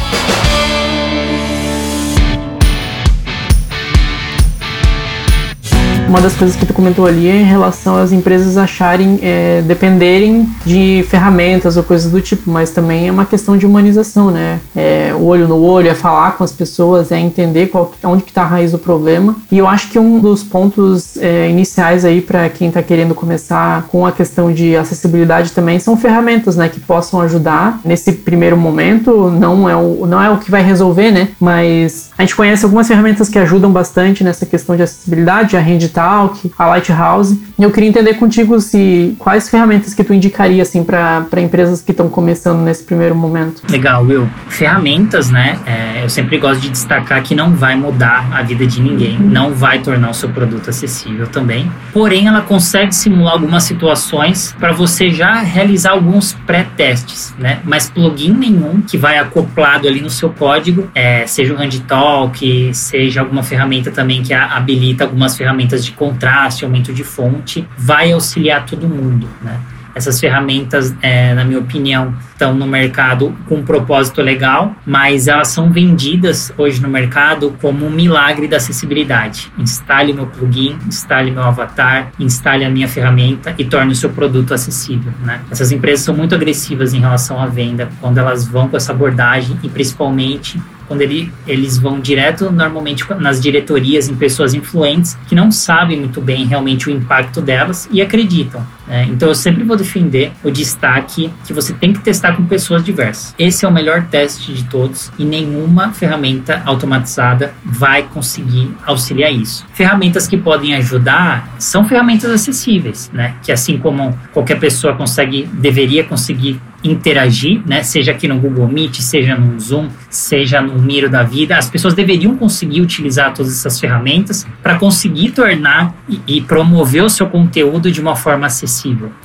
S2: Uma das coisas que tu comentou ali é em relação às empresas acharem, é, dependerem de ferramentas ou coisas do tipo, mas também é uma questão de humanização, né? É, olho no olho, é falar com as pessoas, é entender qual, onde que está a raiz do problema. E eu acho que um dos pontos é, iniciais aí para quem está querendo começar com a questão de acessibilidade também são ferramentas, né, que possam ajudar nesse primeiro momento. Não é o, não é o que vai resolver, né? Mas a gente conhece algumas ferramentas que ajudam bastante nessa questão de acessibilidade, a Hand Talk, a Lighthouse. E eu queria entender contigo se quais ferramentas que tu indicaria assim para empresas que estão começando nesse primeiro momento.
S4: Legal, Will. Ferramentas, né? É, eu sempre gosto de destacar que não vai mudar a vida de ninguém, não vai tornar o seu produto acessível também. Porém, ela consegue simular algumas situações para você já realizar alguns pré-testes, né? Mas plugin nenhum que vai acoplado ali no seu código, é, seja o HandTalk, seja alguma ferramenta também que habilita algumas ferramentas de contraste, aumento de fonte, vai auxiliar todo mundo, né? Essas ferramentas, é, na minha opinião, estão no mercado com um propósito legal, mas elas são vendidas hoje no mercado como um milagre da acessibilidade. Instale meu plugin, instale meu avatar, instale a minha ferramenta e torne o seu produto acessível. Né? Essas empresas são muito agressivas em relação à venda, quando elas vão com essa abordagem e principalmente quando ele, eles vão direto, normalmente, nas diretorias, em pessoas influentes que não sabem muito bem realmente o impacto delas e acreditam. Né? Então, eu sempre vou defender o destaque que você tem que testar com pessoas diversas. Esse é o melhor teste de todos e nenhuma ferramenta automatizada vai conseguir auxiliar isso. Ferramentas que podem ajudar são ferramentas acessíveis, né? Que assim como qualquer pessoa consegue, deveria conseguir interagir, né? Seja aqui no Google Meet, seja no Zoom, seja no Miro da vida, as pessoas deveriam conseguir utilizar todas essas ferramentas para conseguir tornar e, e, promover o seu conteúdo de uma forma acessível.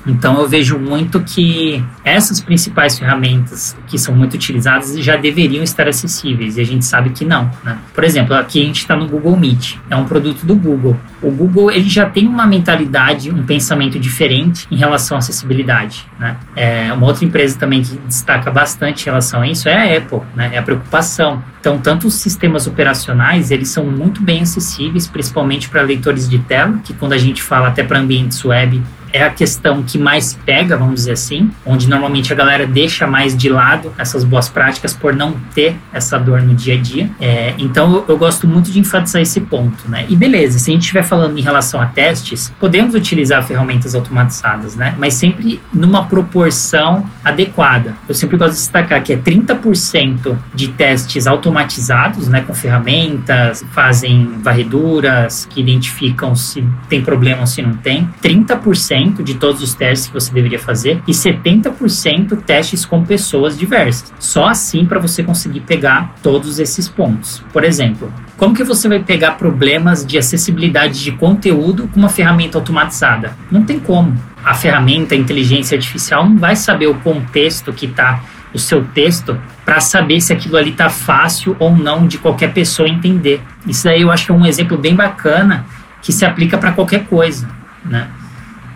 S4: Então eu vejo muito que essas principais ferramentas que são muito utilizadas já deveriam estar acessíveis e a gente sabe que não. Né? Por exemplo, aqui a gente está no Google Meet, é um produto do Google. O Google ele já tem uma mentalidade, um pensamento diferente em relação à acessibilidade. Né? É uma outra empresa também que destaca bastante em relação a isso é a Apple, né? é a preocupação. Então, tanto os sistemas operacionais, eles são muito bem acessíveis, principalmente para leitores de tela, que quando a gente fala até para ambientes web, é a questão que mais pega, vamos dizer assim, onde normalmente a galera deixa mais de lado essas boas práticas por não ter essa dor no dia a dia. É, então eu, gosto muito de enfatizar esse ponto, né? E beleza, se a gente estiver falando em relação a testes, podemos utilizar ferramentas automatizadas, né? Mas sempre numa proporção adequada. Eu sempre gosto de destacar que é 30% de testes automatizados, né, com ferramentas, fazem varreduras, que identificam se tem problema ou se não tem, 30% 30% de todos os testes que você deveria fazer e 70% testes com pessoas diversas. Só assim para você conseguir pegar todos esses pontos. Por exemplo, como que você vai pegar problemas de acessibilidade de conteúdo com uma ferramenta automatizada? Não tem como. A ferramenta, a inteligência artificial, não vai saber o contexto que está o seu texto para saber se aquilo ali está fácil ou não de qualquer pessoa entender. Isso aí eu acho que é um exemplo bem bacana que se aplica para qualquer coisa, né?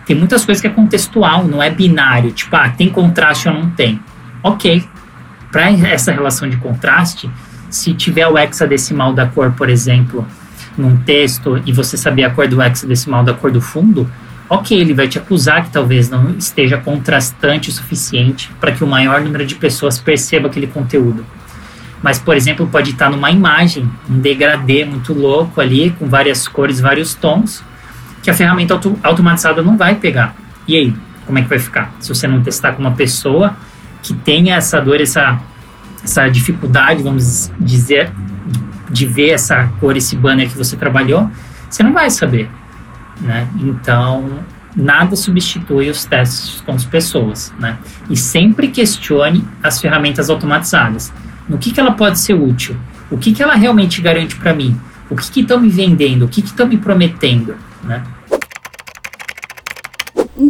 S4: Tem muitas coisas que é contextual, não é binário, tipo, ah, tem contraste ou não tem. Ok. Para essa relação de contraste, se tiver o hexadecimal da cor, por exemplo, num texto e você saber a cor do hexadecimal da cor do fundo, ok, ele vai te acusar que talvez não esteja contrastante o suficiente para que o maior número de pessoas perceba aquele conteúdo. Mas, por exemplo, pode estar numa imagem, um degradê muito louco ali, com várias cores, vários tons, que a ferramenta auto automatizada não vai pegar. E aí, como é que vai ficar? Se você não testar com uma pessoa que tenha essa dor, essa, essa dificuldade, vamos dizer, de ver essa cor, esse banner que você trabalhou, você não vai saber. Né? Então, nada substitui os testes com as pessoas. Né? E sempre questione as ferramentas automatizadas. No que, que ela pode ser útil? O que, que ela realmente garante para mim? O que estão me vendendo? O que estão me prometendo? Né?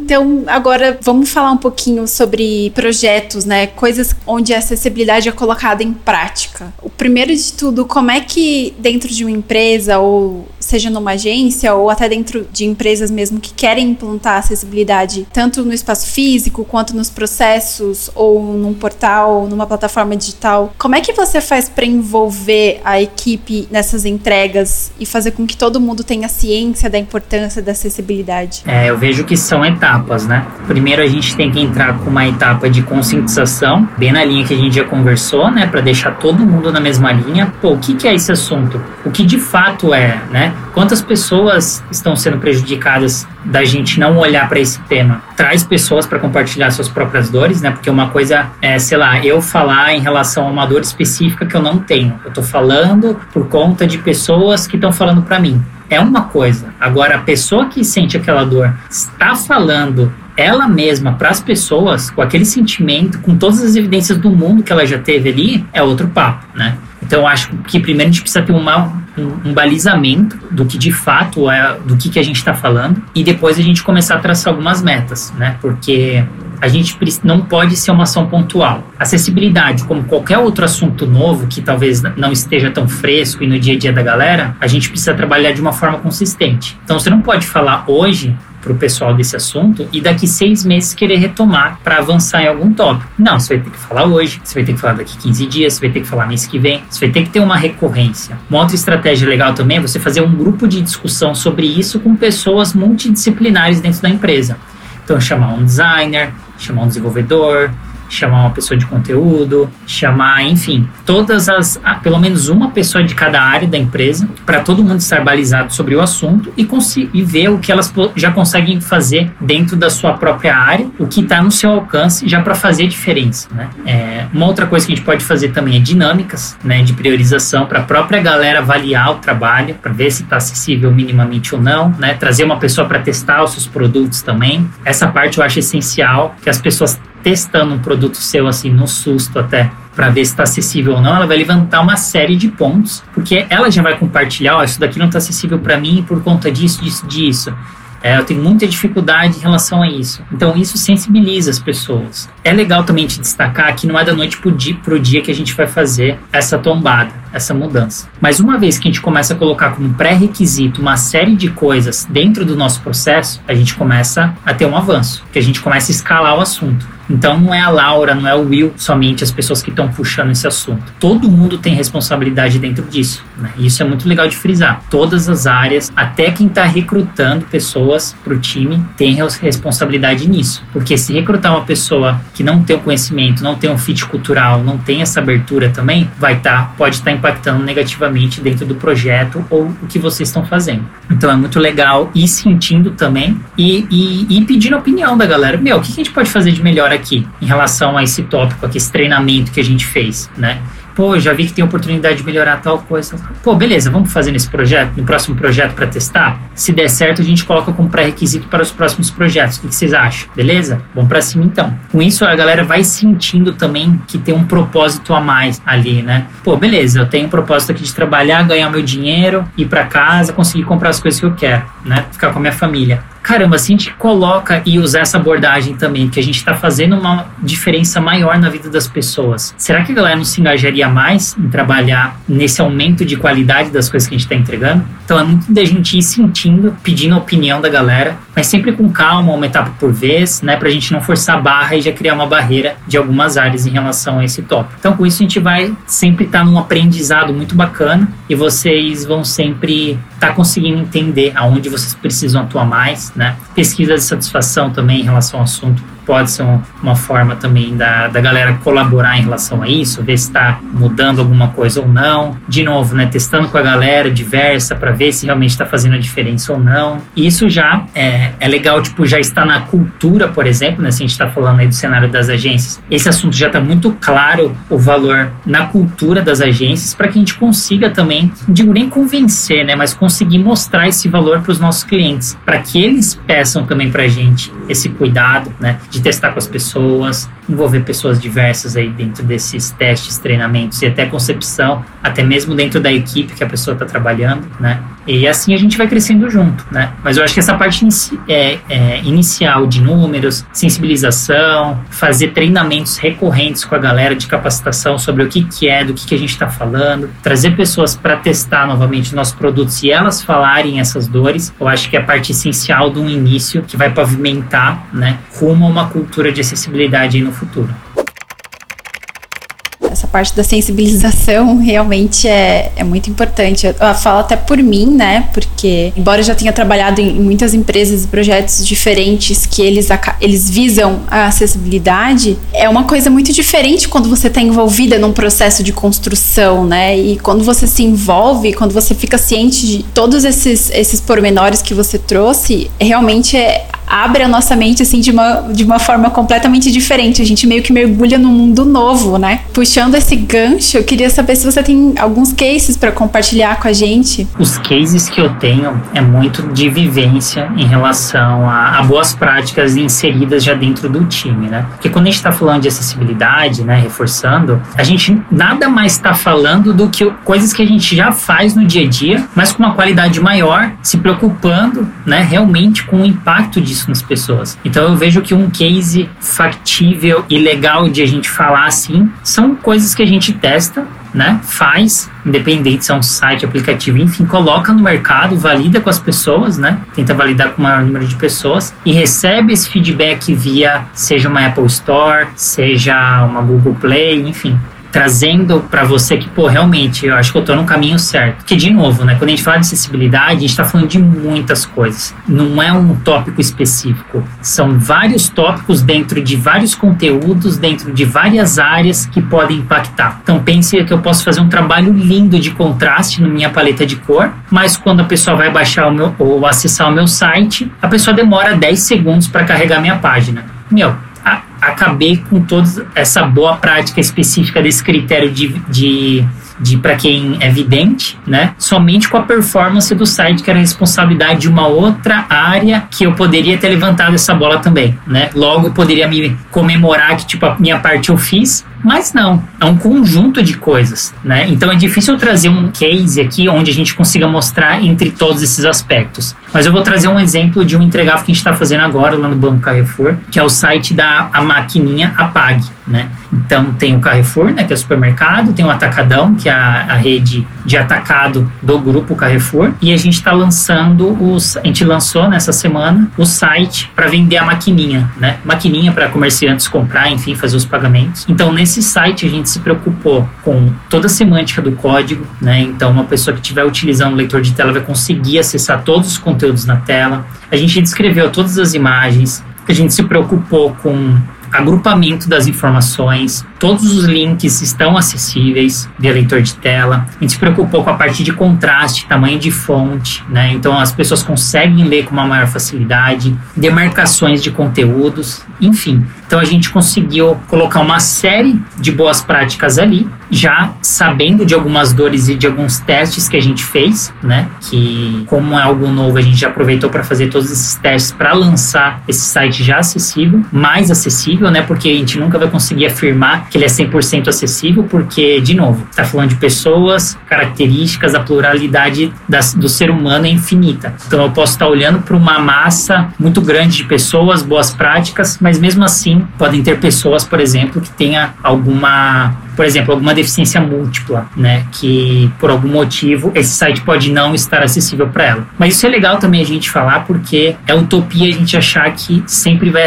S3: Então, agora vamos falar um pouquinho sobre projetos, né? Coisas onde a acessibilidade é colocada em prática. O primeiro de tudo, como é que dentro de uma empresa ou seja numa agência ou até dentro de empresas mesmo que querem implantar acessibilidade tanto no espaço físico quanto nos processos ou num portal, numa plataforma digital, como é que você faz para envolver a equipe nessas entregas e fazer com que todo mundo tenha ciência da importância da acessibilidade?
S4: É, eu vejo que são etapas, né? Primeiro a gente tem que entrar com uma etapa de conscientização, bem na linha que a gente já conversou, né, para deixar todo mundo na mesma linha. Pô, o que, que é esse assunto? O que de fato é, né? Quantas pessoas estão sendo prejudicadas da gente não olhar para esse tema? Traz pessoas para compartilhar suas próprias dores, né? Porque uma coisa é, sei lá, eu falar em relação a uma dor específica que eu não tenho. Eu estou falando por conta de pessoas que estão falando para mim. É uma coisa. Agora, a pessoa que sente aquela dor está falando ela mesma para as pessoas, com aquele sentimento, com todas as evidências do mundo que ela já teve ali, é outro papo, né? Então, acho que primeiro a gente precisa ter uma, um, um, balizamento do que de fato é, do que, que a gente está falando, e depois a gente começar a traçar algumas metas, né? Porque a gente não pode ser uma ação pontual. Acessibilidade, como qualquer outro assunto novo que talvez não esteja tão fresco e no dia a dia da galera, a gente precisa trabalhar de uma forma consistente. Então, você não pode falar hoje para o pessoal desse assunto e daqui seis meses querer retomar para avançar em algum tópico. Não, você vai ter que falar hoje, você vai ter que falar daqui 15 dias, você vai ter que falar mês que vem, você vai ter que ter uma recorrência. Uma outra estratégia legal também é você fazer um grupo de discussão sobre isso com pessoas multidisciplinares dentro da empresa. Então, chamar um designer, chamar um desenvolvedor, chamar uma pessoa de conteúdo, chamar, enfim, todas as, pelo menos uma pessoa de cada área da empresa, para todo mundo estar balizado sobre o assunto e, e ver o que elas já conseguem fazer dentro da sua própria área, o que está no seu alcance, já para fazer diferença, né? É, uma outra coisa que a gente pode fazer também é dinâmicas, né, de priorização para a própria galera avaliar o trabalho, para ver se está acessível minimamente ou não, né? Trazer uma pessoa para testar os seus produtos também. Essa parte eu acho essencial que as pessoas testando um produto seu assim no susto até para ver se está acessível ou não, ela vai levantar uma série de pontos, porque ela já vai compartilhar, ó, isso daqui não está acessível para mim por conta disso, disso, disso. É, eu tenho muita dificuldade em relação a isso. Então, isso sensibiliza as pessoas. É legal também te destacar que não é da noite para o dia, dia que a gente vai fazer essa tombada, essa mudança. Mas uma vez que a gente começa a colocar como pré-requisito uma série de coisas dentro do nosso processo, a gente começa a ter um avanço, que a gente começa a escalar o assunto. Então não é a Laura, não é o Will somente as pessoas que estão puxando esse assunto. Todo mundo tem responsabilidade dentro disso. Né? Isso é muito legal de frisar. Todas as áreas, até quem está recrutando pessoas para o time, tem responsabilidade nisso. Porque se recrutar uma pessoa que não tem o conhecimento, não tem um fit cultural, não tem essa abertura também, vai estar, tá, pode estar tá impactando negativamente dentro do projeto ou o que vocês estão fazendo. Então é muito legal ir sentindo também e, e, e pedindo a opinião da galera. Meu, o que a gente pode fazer de melhor aqui em relação a esse tópico, aqui, esse treinamento que a gente fez, né? Pô, já vi que tem oportunidade de melhorar tal coisa. Pô, beleza, vamos fazer nesse projeto, no próximo projeto para testar? Se der certo, a gente coloca como pré-requisito para os próximos projetos. O que, vocês acham? Beleza? Vamos para cima então. Com isso, a galera vai sentindo também que tem um propósito a mais ali, né? Pô, beleza, eu tenho um propósito aqui de trabalhar, ganhar meu dinheiro, ir para casa, conseguir comprar as coisas que eu quero, né? Ficar com a minha família caramba, se a gente coloca e usar essa abordagem também, que a gente está fazendo uma diferença maior na vida das pessoas, será que a galera não se engajaria mais em trabalhar nesse aumento de qualidade das coisas que a gente está entregando? Então é muito da gente ir sentindo, pedindo a opinião da galera, mas sempre com calma, uma etapa por vez, né, para a gente não forçar a barra e já criar uma barreira de algumas áreas em relação a esse tópico. Então com isso a gente vai sempre estar tá num aprendizado muito bacana e vocês vão sempre estar tá conseguindo entender aonde vocês precisam atuar mais, né? Pesquisa de satisfação também em relação ao assunto pode ser uma forma também da, da galera colaborar em relação a isso, ver se está mudando alguma coisa ou não. De novo, né, testando com a galera diversa para ver se realmente está fazendo a diferença ou não. Isso já é, é legal, tipo, já está na cultura, por exemplo, né, se a gente está falando aí do cenário das agências. Esse assunto já está muito claro, o valor na cultura das agências, para que a gente consiga também, digo nem convencer, né, mas conseguir mostrar esse valor para os nossos clientes, para que eles peçam também para a gente esse cuidado, né, de testar com as pessoas, envolver pessoas diversas aí dentro desses testes, treinamentos e até concepção, até mesmo dentro da equipe que a pessoa está trabalhando, né? E assim a gente vai crescendo junto, né? Mas eu acho que essa parte inici é, é, inicial de números, sensibilização, fazer treinamentos recorrentes com a galera de capacitação sobre o que, que é, do que, que a gente está falando, trazer pessoas para testar novamente nossos produtos e elas falarem essas dores, eu acho que é a parte essencial de um início que vai pavimentar, né, rumo a uma cultura de acessibilidade no futuro
S3: essa parte da sensibilização realmente é, é muito importante. Eu, eu falo até por mim, né? Porque, embora eu já tenha trabalhado em, em muitas empresas e projetos diferentes que eles, eles visam a acessibilidade, é uma coisa muito diferente quando você está envolvida num processo de construção, né? E quando você se envolve, quando você fica ciente de todos esses, esses pormenores que você trouxe, realmente é, abre a nossa mente assim de uma, de uma forma completamente diferente. A gente meio que mergulha num mundo novo, né? Puxando esse gancho, eu queria saber se você tem alguns cases para compartilhar com a gente.
S4: Os cases que eu tenho é muito de vivência em relação a, a boas práticas inseridas já dentro do time, né? Porque quando a gente está falando de acessibilidade, né, reforçando, a gente nada mais está falando do que coisas que a gente já faz no dia a dia, mas com uma qualidade maior, se preocupando, né, realmente com o impacto de isso nas pessoas. Então eu vejo que um case factível e legal de a gente falar assim são coisas que a gente testa, né? Faz, independente se é um site, aplicativo, enfim, coloca no mercado, valida com as pessoas, né? Tenta validar com o maior número de pessoas e recebe esse feedback via seja uma Apple Store, seja uma Google Play, enfim trazendo para você que, pô, realmente, eu acho que eu tô no caminho certo. Porque, de novo, né, quando a gente fala de acessibilidade, a gente está falando de muitas coisas. Não é um tópico específico. São vários tópicos dentro de vários conteúdos, dentro de várias áreas que podem impactar. Então, pense que eu posso fazer um trabalho lindo de contraste na minha paleta de cor, mas quando a pessoa vai baixar o meu, ou acessar o meu site, a pessoa demora 10 segundos para carregar minha página. Meu, acabei com toda essa boa prática específica desse critério de, de, de para quem é vidente, né? Somente com a performance do site, que era responsabilidade de uma outra área que eu poderia ter levantado essa bola também, né? Logo poderia me comemorar que tipo a minha parte eu fiz, mas não, é um conjunto de coisas, né? Então é difícil trazer um case aqui onde a gente consiga mostrar entre todos esses aspectos. Mas eu vou trazer um exemplo de um entregável que a gente está fazendo agora lá no Banco Carrefour, que é o site da a maquininha Apag, né? Então tem o Carrefour, né, que é o supermercado, tem o Atacadão, que é a, a rede de atacado do grupo Carrefour, e a gente está lançando os, a gente lançou nessa semana o site para vender a maquininha, né? Maquininha para comerciantes comprar, enfim, fazer os pagamentos. Então nesse site a gente se preocupou com toda a semântica do código, né? Então uma pessoa que estiver utilizando o leitor de tela vai conseguir acessar todos os conteúdos na tela. A gente descreveu todas as imagens, a gente se preocupou com agrupamento das informações, todos os links estão acessíveis via leitor de tela. A gente se preocupou com a parte de contraste, tamanho de fonte, né? Então as pessoas conseguem ler com uma maior facilidade, demarcações de conteúdos, enfim. Então a gente conseguiu colocar uma série de boas práticas ali já sabendo de algumas dores e de alguns testes que a gente fez, né? Que como é algo novo, a gente já aproveitou para fazer todos esses testes para lançar esse site já acessível, mais acessível, né? Porque a gente nunca vai conseguir afirmar que ele é 100% acessível, porque de novo, está falando de pessoas, características, a pluralidade das, do ser humano é infinita. Então eu posso estar olhando para uma massa muito grande de pessoas, boas práticas, mas mesmo assim podem ter pessoas, por exemplo, que tenha alguma por exemplo, alguma deficiência múltipla, né? Que por algum motivo esse site pode não estar acessível para ela. Mas isso é legal também a gente falar porque é utopia a gente achar que sempre vai,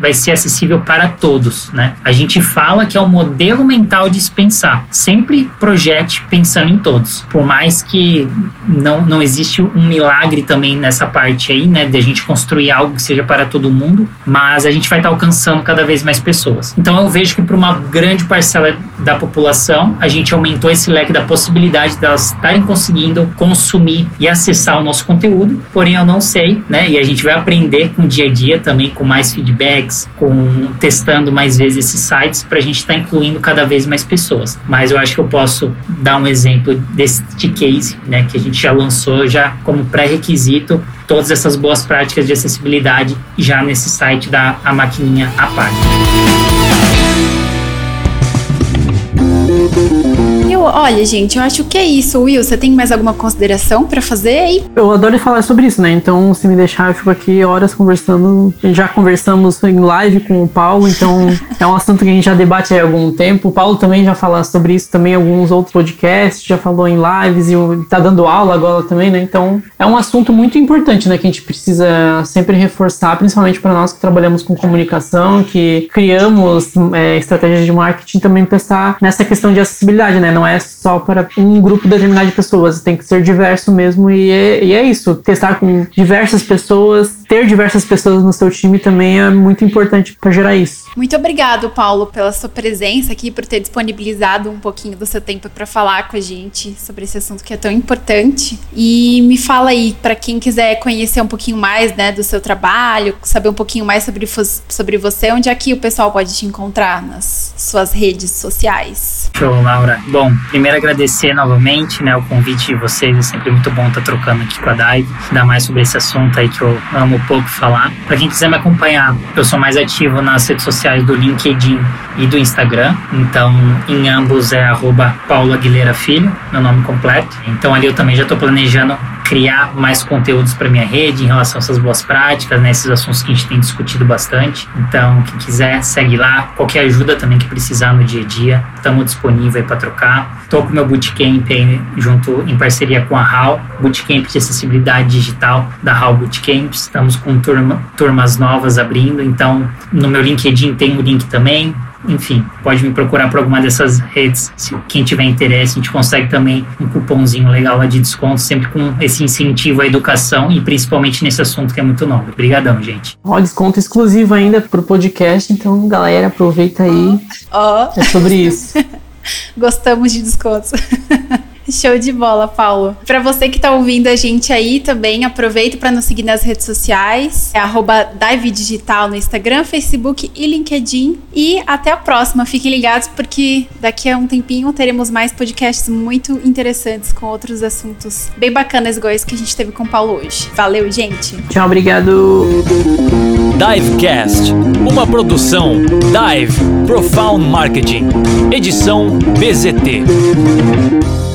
S4: vai ser acessível para todos, né? A gente fala que é um modelo mental de se pensar. Sempre projete pensando em todos. Por mais que não, não existe um milagre também nessa parte aí, né? De a gente construir algo que seja para todo mundo, mas a gente vai estar alcançando cada vez mais pessoas. Então eu vejo que para uma grande parcela da da população, a gente aumentou esse leque da possibilidade delas estarem conseguindo consumir e acessar o nosso conteúdo, porém eu não sei, né? E a gente vai aprender com o dia a dia também, com mais feedbacks, com testando mais vezes esses sites, para a gente estar tá incluindo cada vez mais pessoas. Mas eu acho que eu posso dar um exemplo desse case, né? Que a gente já lançou já como pré-requisito todas essas boas práticas de acessibilidade já nesse site da A Maquininha à parte.
S3: Eu, olha, gente, eu acho que é isso. Will, você tem mais alguma consideração para fazer aí?
S2: Eu adoro falar sobre isso, né? Então, se me deixar, eu fico aqui horas conversando. Já conversamos em live com o Paulo, então é um assunto que a gente já debate há algum tempo. O Paulo também já fala sobre isso também em alguns outros podcasts, já falou em lives e tá dando aula agora também, né? Então, é um assunto muito importante, né? Que a gente precisa sempre reforçar, principalmente para nós que trabalhamos com comunicação, que criamos é, estratégias de marketing, também pensar nessa questão de acessibilidade, né? não é só para um grupo determinado de pessoas, tem que ser diverso mesmo e é, e é isso. Testar com diversas pessoas, ter diversas pessoas no seu time também é muito importante para gerar isso.
S3: Muito obrigado, Paulo, pela sua presença aqui, por ter disponibilizado um pouquinho do seu tempo para falar com a gente sobre esse assunto que é tão importante. E me fala aí, para quem quiser conhecer um pouquinho mais né, do seu trabalho, saber um pouquinho mais sobre, sobre você, onde aqui o pessoal pode te encontrar nas suas redes sociais.
S4: Show, Laura. Bom, primeiro agradecer novamente né, o convite de vocês. É sempre muito bom estar trocando aqui com a Dai, ainda mais sobre esse assunto aí que eu amo pouco falar. Para quem quiser me acompanhar, eu sou mais ativo nas redes sociais do LinkedIn e do Instagram. Então, em ambos é arroba Aguilera Filho, meu nome completo. Então, ali eu também já estou planejando criar mais conteúdos para minha rede em relação a essas boas práticas, né, esses assuntos que a gente tem discutido bastante. Então, quem quiser, segue lá. Qualquer ajuda também que precisar no dia a dia, estamos disponíveis para trocar. Estou com meu bootcamp aí, junto em parceria com a HAL, bootcamp de acessibilidade digital da HAL Bootcamps. Estamos com turma, turmas novas abrindo, então no meu LinkedIn tem o link também enfim, pode me procurar por alguma dessas redes. Se quem tiver interesse, a gente consegue também um cupomzinho legal lá de desconto, sempre com esse incentivo à educação e principalmente nesse assunto que é muito novo. Obrigadão, gente.
S2: Ó, desconto exclusivo ainda pro podcast, então galera, aproveita aí.
S3: Ó.
S2: Oh. É sobre isso.
S3: Gostamos de descontos. Show de bola, Paulo. Para você que tá ouvindo a gente aí também, aproveita para nos seguir nas redes sociais. É Dive Digital no Instagram, Facebook e LinkedIn. E até a próxima. Fiquem ligados porque daqui a um tempinho teremos mais podcasts muito interessantes com outros assuntos bem bacanas igual esse que a gente teve com o Paulo hoje. Valeu, gente.
S2: Tchau, obrigado.
S1: Divecast, uma produção Dive Profound Marketing, edição BZT.